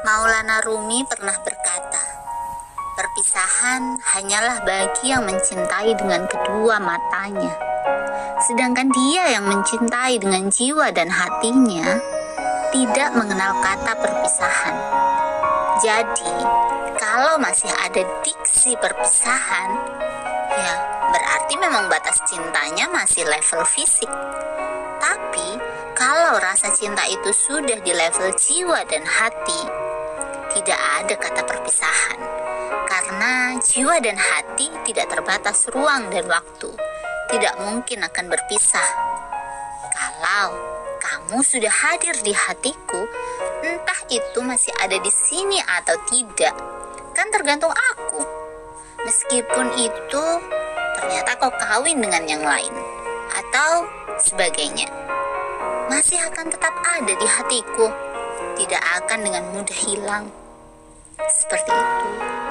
Maulana Rumi pernah berkata, perpisahan hanyalah bagi yang mencintai dengan kedua matanya. Sedangkan dia yang mencintai dengan jiwa dan hatinya tidak mengenal kata perpisahan. Jadi, kalau masih ada diksi perpisahan, ya berarti memang batas cintanya masih level fisik. Tapi, kalau rasa cinta itu sudah di level jiwa dan hati, tidak ada kata perpisahan. Karena jiwa dan hati tidak terbatas ruang dan waktu, tidak mungkin akan berpisah. Kalau kamu sudah hadir di hatiku, entah itu masih ada di sini atau tidak, kan tergantung aku. Meskipun itu ternyata kau kawin dengan yang lain atau sebagainya, masih akan tetap ada di hatiku, tidak akan dengan mudah hilang. seperti itu.